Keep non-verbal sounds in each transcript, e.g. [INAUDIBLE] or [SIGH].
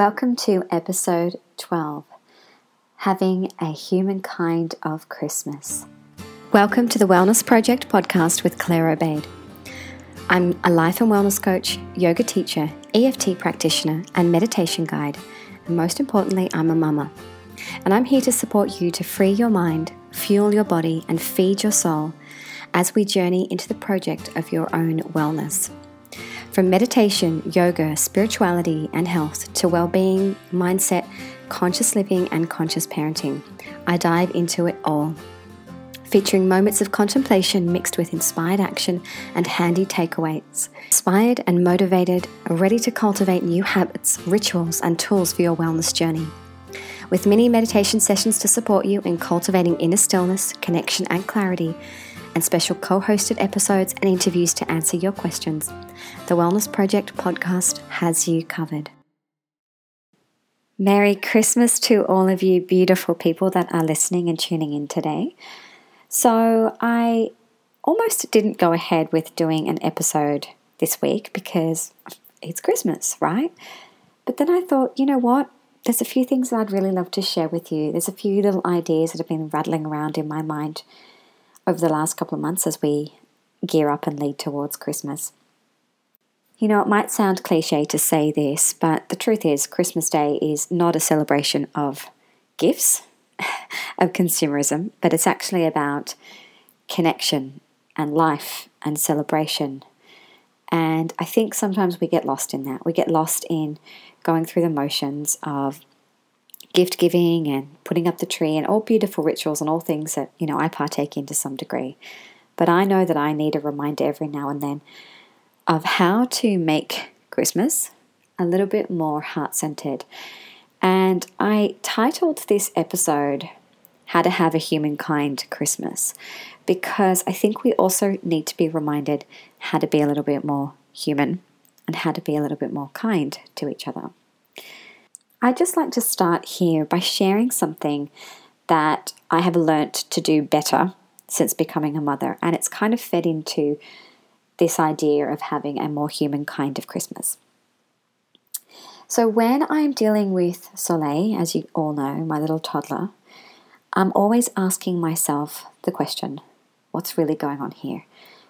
Welcome to episode 12 Having a Humankind of Christmas. Welcome to the Wellness Project podcast with Claire Obeid. I'm a life and wellness coach, yoga teacher, EFT practitioner, and meditation guide. And most importantly, I'm a mama. And I'm here to support you to free your mind, fuel your body, and feed your soul as we journey into the project of your own wellness. From meditation, yoga, spirituality, and health to well being, mindset, conscious living, and conscious parenting, I dive into it all. Featuring moments of contemplation mixed with inspired action and handy takeaways. Inspired and motivated, ready to cultivate new habits, rituals, and tools for your wellness journey. With mini meditation sessions to support you in cultivating inner stillness, connection, and clarity and special co hosted episodes and interviews to answer your questions. The Wellness Project podcast has you covered. Merry Christmas to all of you beautiful people that are listening and tuning in today. So, I almost didn't go ahead with doing an episode this week because it's Christmas, right? But then I thought, you know what? There's a few things that I'd really love to share with you. There's a few little ideas that have been rattling around in my mind over the last couple of months as we gear up and lead towards Christmas. You know, it might sound cliche to say this, but the truth is, Christmas Day is not a celebration of gifts, [LAUGHS] of consumerism, but it's actually about connection and life and celebration. And I think sometimes we get lost in that. We get lost in going through the motions of gift giving and putting up the tree and all beautiful rituals and all things that, you know, I partake in to some degree. But I know that I need a reminder every now and then of how to make Christmas a little bit more heart centered. And I titled this episode How to Have a Humankind Christmas because I think we also need to be reminded how to be a little bit more human and how to be a little bit more kind to each other. I'd just like to start here by sharing something that I have learnt to do better since becoming a mother, and it's kind of fed into this idea of having a more human kind of Christmas. So, when I'm dealing with Soleil, as you all know, my little toddler, I'm always asking myself the question what's really going on here?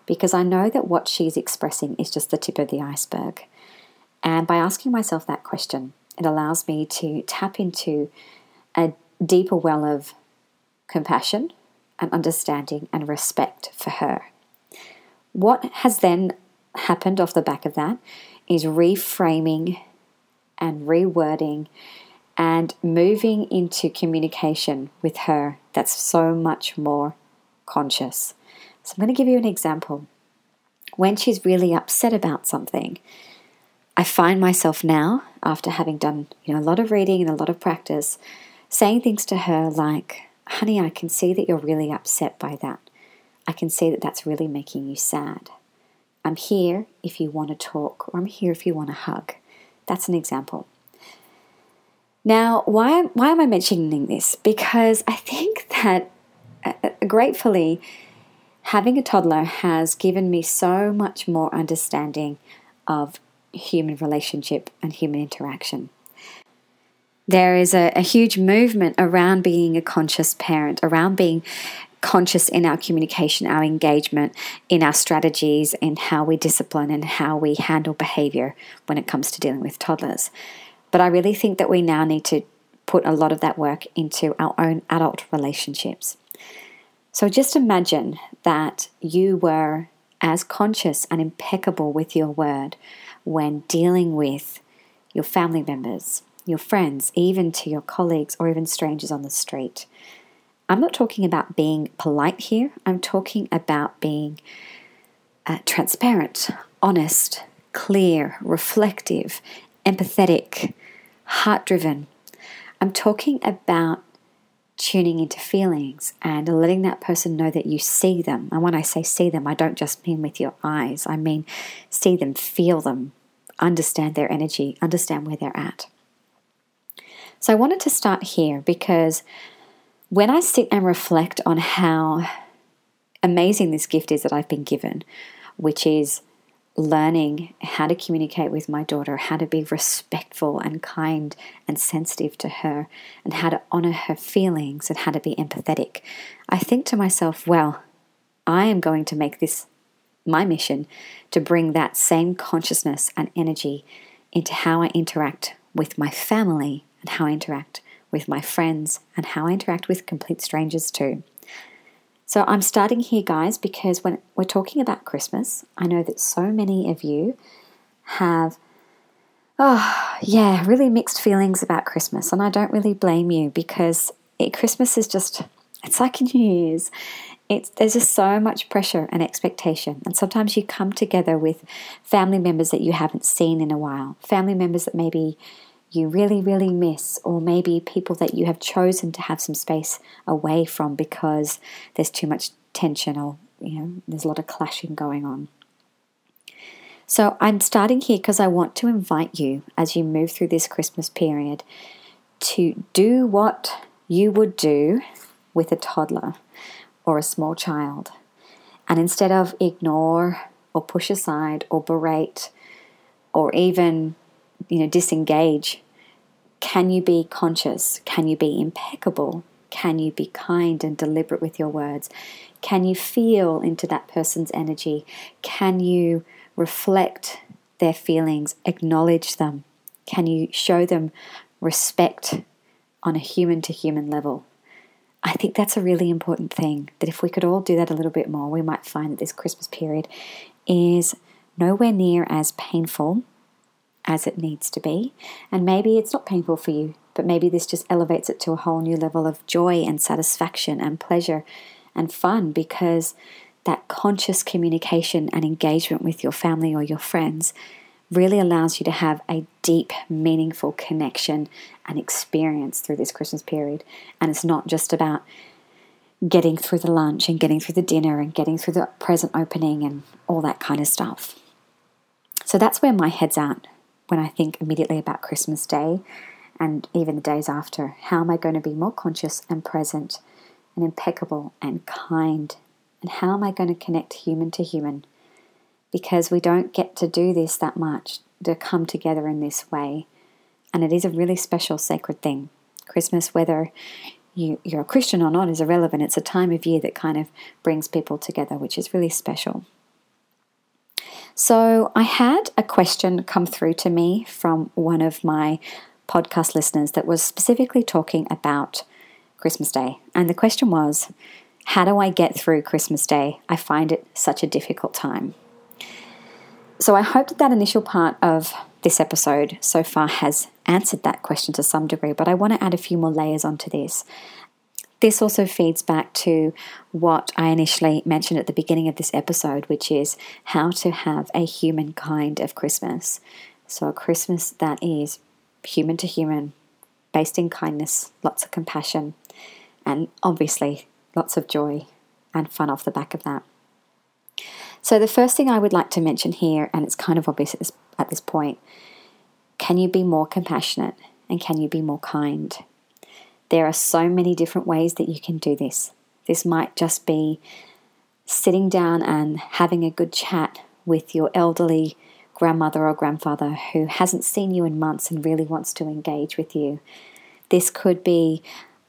Because I know that what she's expressing is just the tip of the iceberg. And by asking myself that question, it allows me to tap into a deeper well of compassion and understanding and respect for her. What has then happened off the back of that is reframing and rewording and moving into communication with her that's so much more conscious. So, I'm going to give you an example. When she's really upset about something, I find myself now, after having done you know a lot of reading and a lot of practice, saying things to her like, "Honey, I can see that you're really upset by that. I can see that that's really making you sad. I'm here if you want to talk, or I'm here if you want to hug." That's an example. Now, why why am I mentioning this? Because I think [LAUGHS] that uh, uh gratefully having a toddler has given me so much more understanding of human relationship and human interaction. There is a, a huge movement around being a conscious parent, around being conscious in our communication, our engagement, in our strategies, in how we discipline and how we handle behavior when it comes to dealing with toddlers. But I really think that we now need to put a lot of that work into our own adult relationships. So just imagine that you were as conscious and impeccable with your word when dealing with your family members, your friends, even to your colleagues or even strangers on the street. I'm not talking about being polite here, I'm talking about being uh, transparent, honest, clear, reflective, empathetic, heart driven. I'm talking about tuning into feelings and letting that person know that you see them. And when I say see them, I don't just mean with your eyes, I mean see them, feel them, understand their energy, understand where they're at. So I wanted to start here because when I sit and reflect on how amazing this gift is that I've been given, which is learning how to communicate with my daughter, how to be respectful and kind and sensitive to her, and how to honor her feelings and how to be empathetic, I think to myself, well, I am going to make this my mission to bring that same consciousness and energy into how I interact with my family and how I interact with my friends and how I interact with complete strangers too. So I'm starting here, guys, because when we're talking about Christmas, I know that so many of you have, oh, yeah, really mixed feelings about Christmas. And I don't really blame you because it, Christmas is just, it's like New Year's. It's, there's just so much pressure and expectation. And sometimes you come together with family members that you haven't seen in a while, family members that maybe you really, really miss, or maybe people that you have chosen to have some space away from because there's too much tension or you know there's a lot of clashing going on. So I'm starting here because I want to invite you as you move through this Christmas period to do what you would do with a toddler or a small child. And instead of ignore or push aside or berate or even you know, disengage, can you be conscious? Can you be impeccable? Can you be kind and deliberate with your words? Can you feel into that person's energy? Can you reflect their feelings, acknowledge them? Can you show them respect on a human to human level? I think that's a really important thing. That if we could all do that a little bit more, we might find that this Christmas period is nowhere near as painful as it needs to be. And maybe it's not painful for you, but maybe this just elevates it to a whole new level of joy and satisfaction and pleasure and fun because that conscious communication and engagement with your family or your friends really allows you to have a deep, meaningful connection and experience through this Christmas period. And it's not just about getting through the lunch and getting through the dinner and getting through the present opening and all that kind of stuff. So that's where my head's at when I think immediately about Christmas Day and even the days after. How am I going to be more conscious and present and impeccable and kind? And how am I going to connect human to human? Because we don't get to do this that much, to come together in this way. And it is a really special, sacred thing. Christmas, whether you, you're a Christian or not, is irrelevant. It's a time of year that kind of brings people together, which is really special. So I had a question come through to me from one of my podcast listeners that was specifically talking about Christmas Day. And the question was, how do I get through Christmas Day? I find it such a difficult time. So I hope that that initial part of this episode so far has answered that question to some degree, but I want to add a few more layers onto this. This also feeds back to what I initially mentioned at the beginning of this episode, which is how to have a human kind of Christmas. So, a Christmas that is human to human, based in kindness, lots of compassion, and obviously lots of joy and fun off the back of that. So, the first thing I would like to mention here, and it's kind of obvious at this, at this point, can you be more compassionate and can you be more kind? There are so many different ways that you can do this. This might just be sitting down and having a good chat with your elderly grandmother or grandfather who hasn't seen you in months and really wants to engage with you. This could be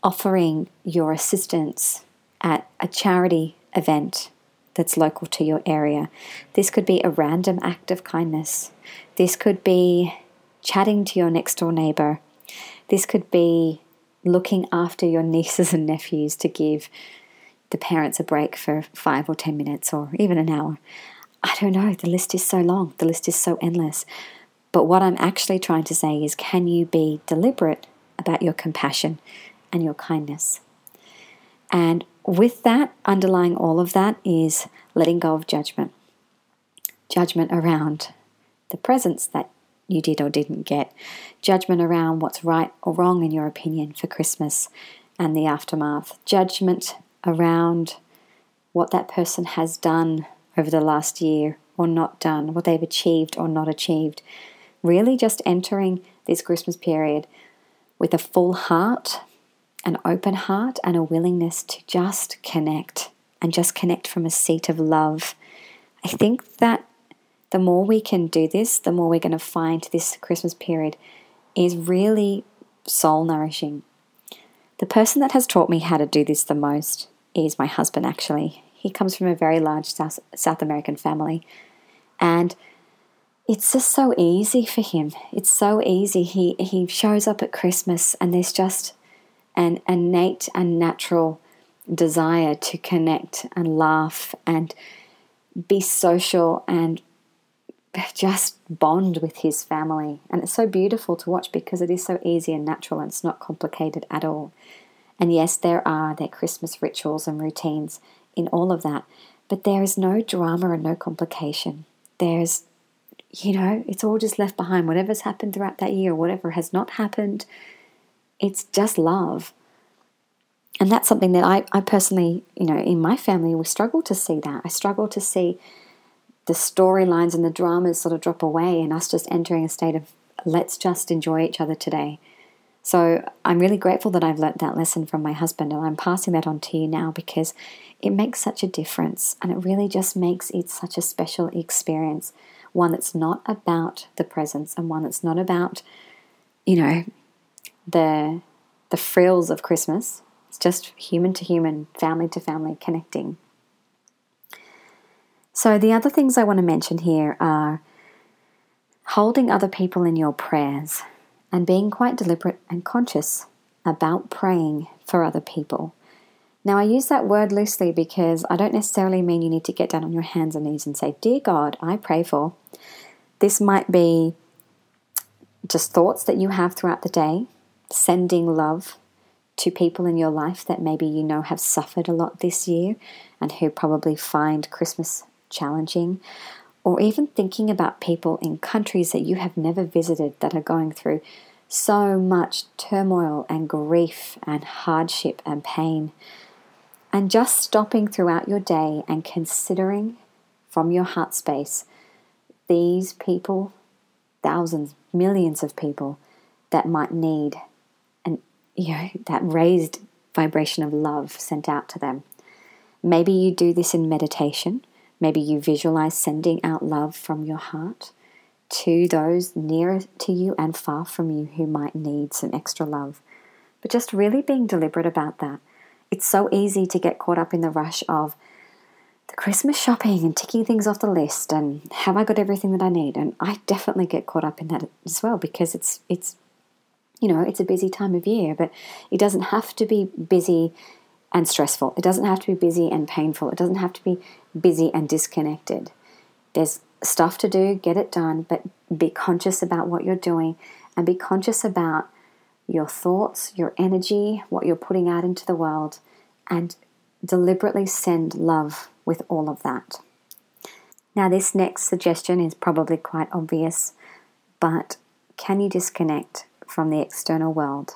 offering your assistance at a charity event that's local to your area. This could be a random act of kindness. This could be chatting to your next door neighbor. This could be looking after your nieces and nephews to give the parents a break for five or ten minutes or even an hour. I don't know, the list is so long, the list is so endless. But what I'm actually trying to say is can you be deliberate about your compassion and your kindness? And with that, underlying all of that is letting go of judgment. Judgment around the presents that you did or didn't get, judgment around what's right or wrong in your opinion for Christmas and the aftermath, judgment around what that person has done over the last year or not done, what they've achieved or not achieved. Really, just entering this Christmas period with a full heart, an open heart, and a willingness to just connect and just connect from a seat of love. I think that the more we can do this, the more we're going to find this Christmas period is really soul nourishing. The person that has taught me how to do this the most is my husband, actually. He comes from a very large South, South American family. And it's just so easy for him. It's so easy. He, he shows up at Christmas, and there's just an innate and natural desire to connect and laugh and be social and just bond with his family. And it's so beautiful to watch because it is so easy and natural and it's not complicated at all. And yes, there are their Christmas rituals and routines in all of that, but there is no drama and no complication. There's, you know, it's all just left behind. Whatever's happened throughout that year, whatever has not happened, it's just love. And that's something that I, I personally, you know, in my family, we struggle to see that. I struggle to see the storylines and the dramas sort of drop away and us just entering a state of let's just enjoy each other today. So I'm really grateful that I've learnt that lesson from my husband and I'm passing that on to you now because it makes such a difference and it really just makes it such a special experience. One that's not about the presents and one that's not about, you know, the the frills of Christmas. It's just human to human, family to family connecting. So, the other things I want to mention here are holding other people in your prayers and being quite deliberate and conscious about praying for other people. Now, I use that word loosely because I don't necessarily mean you need to get down on your hands and knees and say, Dear God, I pray for. This might be just thoughts that you have throughout the day, sending love to people in your life that maybe you know have suffered a lot this year and who probably find Christmas challenging, or even thinking about people in countries that you have never visited that are going through so much turmoil and grief and hardship and pain. And just stopping throughout your day and considering from your heart space these people, thousands, millions of people that might need and you know [LAUGHS] that raised vibration of love sent out to them. Maybe you do this in meditation Maybe you visualize sending out love from your heart to those near to you and far from you who might need some extra love. But just really being deliberate about that. It's so easy to get caught up in the rush of the Christmas shopping and ticking things off the list and have I got everything that I need? And I definitely get caught up in that as well because it's it's you know, it's a busy time of year, but it doesn't have to be busy and stressful. It doesn't have to be busy and painful. It doesn't have to be busy and disconnected. There's stuff to do, get it done, but be conscious about what you're doing and be conscious about your thoughts, your energy, what you're putting out into the world, and deliberately send love with all of that. Now, this next suggestion is probably quite obvious, but can you disconnect from the external world,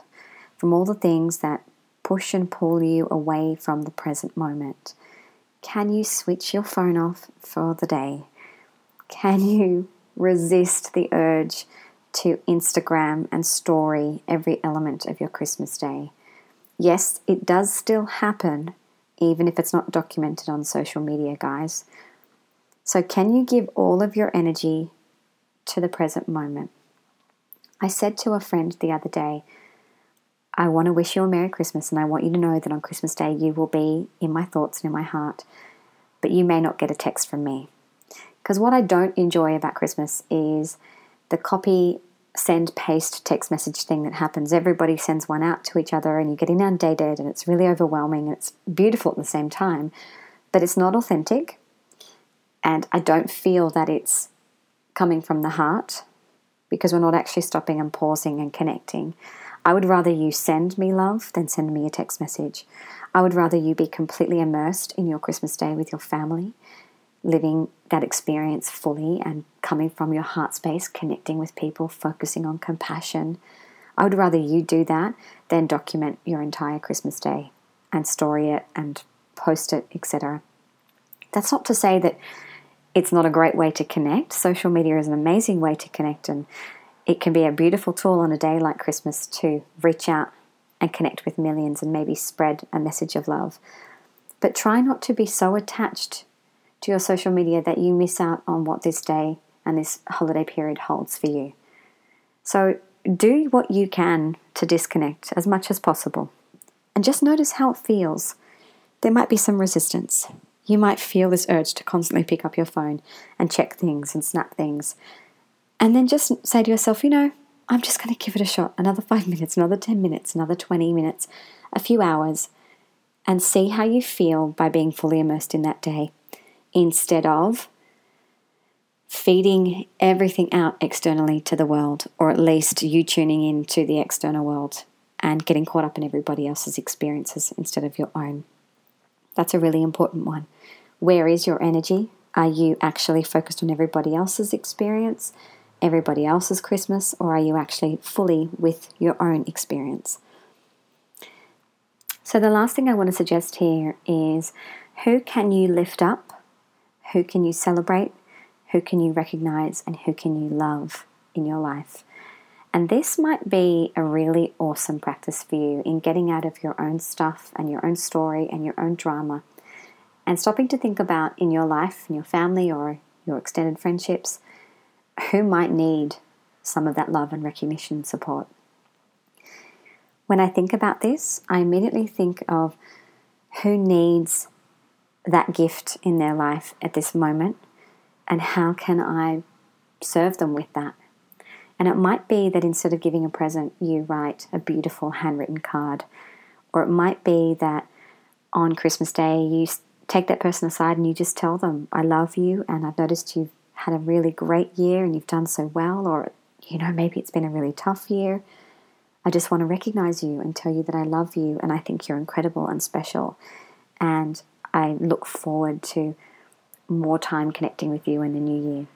from all the things that push and pull you away from the present moment? Can you switch your phone off for the day? Can you resist the urge to Instagram and story every element of your Christmas day? Yes, it does still happen, even if it's not documented on social media, guys. So, can you give all of your energy to the present moment? I said to a friend the other day, I want to wish you a Merry Christmas and I want you to know that on Christmas Day you will be in my thoughts and in my heart, but you may not get a text from me. Because what I don't enjoy about Christmas is the copy, send, paste text message thing that happens. Everybody sends one out to each other and you get inundated and it's really overwhelming and it's beautiful at the same time, but it's not authentic. And I don't feel that it's coming from the heart because we're not actually stopping and pausing and connecting. I would rather you send me love than send me a text message. I would rather you be completely immersed in your Christmas day with your family, living that experience fully and coming from your heart space, connecting with people, focusing on compassion. I would rather you do that than document your entire Christmas day and story it and post it, etc. That's not to say that it's not a great way to connect. Social media is an amazing way to connect and it can be a beautiful tool on a day like Christmas to reach out and connect with millions and maybe spread a message of love. But try not to be so attached to your social media that you miss out on what this day and this holiday period holds for you. So do what you can to disconnect as much as possible and just notice how it feels. There might be some resistance. You might feel this urge to constantly pick up your phone and check things and snap things. And then just say to yourself, you know, I'm just going to give it a shot. Another five [LAUGHS] minutes, another 10 minutes, another 20 minutes, a few hours, and see how you feel by being fully immersed in that day instead of feeding everything out externally to the world, or at least you tuning into the external world and getting caught up in everybody else's experiences instead of your own. That's a really important one. Where is your energy? Are you actually focused on everybody else's experience, everybody else's Christmas, or are you actually fully with your own experience? So, the last thing I want to suggest here is who can you lift up? Who can you celebrate? Who can you recognize? And who can you love in your life? And this might be a really awesome practice for you in getting out of your own stuff and your own story and your own drama and stopping to think about in your life, in your family, or your extended friendships, who might need some of that love and recognition support. When I think about this, I immediately think of who needs that gift in their life at this moment and how can I serve them with that. And it might be that instead of giving a present, you write a beautiful handwritten card. Or it might be that on Christmas Day, you take that person aside and you just tell them, I love you, and I've noticed you've had a really great year and you've done so well. Or, you know, maybe it's been a really tough year. I just want to recognize you and tell you that I love you and I think you're incredible and special. And I look forward to more time connecting with you in the new year.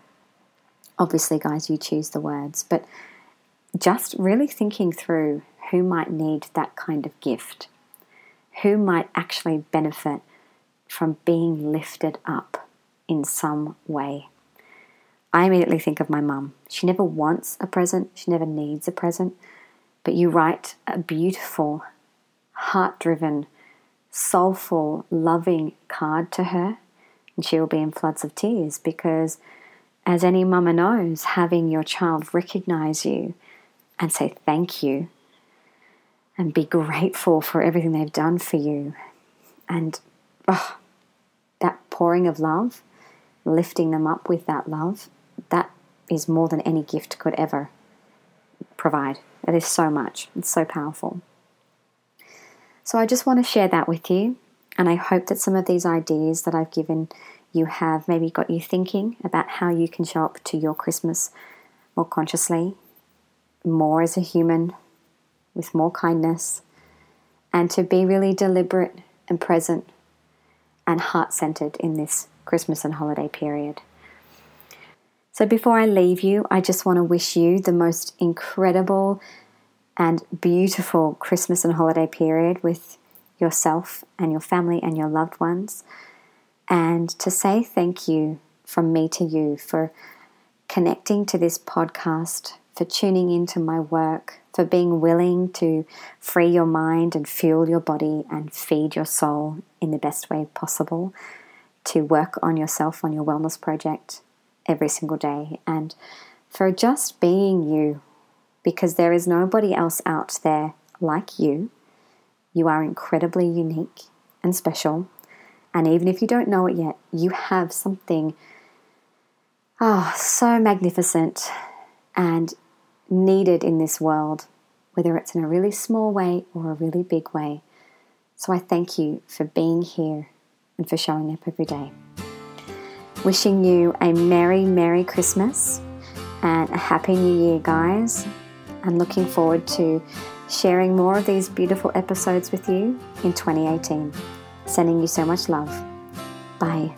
Obviously, guys, you choose the words, but just really thinking through who might need that kind of gift, who might actually benefit from being lifted up in some way. I immediately think of my mum. She never wants a present, she never needs a present, but you write a beautiful, heart driven, soulful, loving card to her, and she will be in floods of tears because, as any mama knows, having your child recognize you and say thank you and be grateful for everything they've done for you and oh, that pouring of love, lifting them up with that love, that is more than any gift could ever provide. It is so much, it's so powerful. So I just want to share that with you. And I hope that some of these ideas that I've given you have maybe got you thinking about how you can show up to your Christmas more consciously, more as a human, with more kindness, and to be really deliberate and present and heart centered in this Christmas and holiday period. So, before I leave you, I just want to wish you the most incredible and beautiful Christmas and holiday period with yourself and your family and your loved ones. And to say thank you from me to you for connecting to this podcast, for tuning into my work, for being willing to free your mind and fuel your body and feed your soul in the best way possible, to work on yourself, on your wellness project every single day, and for just being you, because there is nobody else out there like you you are incredibly unique and special. And even if you don't know it yet, you have something oh, so magnificent and needed in this world, whether it's in a really small way or a really big way. So I thank you for being here and for showing up every day. Wishing you a Merry, Merry Christmas and a Happy New Year, guys. And looking forward to sharing more of these beautiful episodes with you in 2018. Sending you so much love. Bye.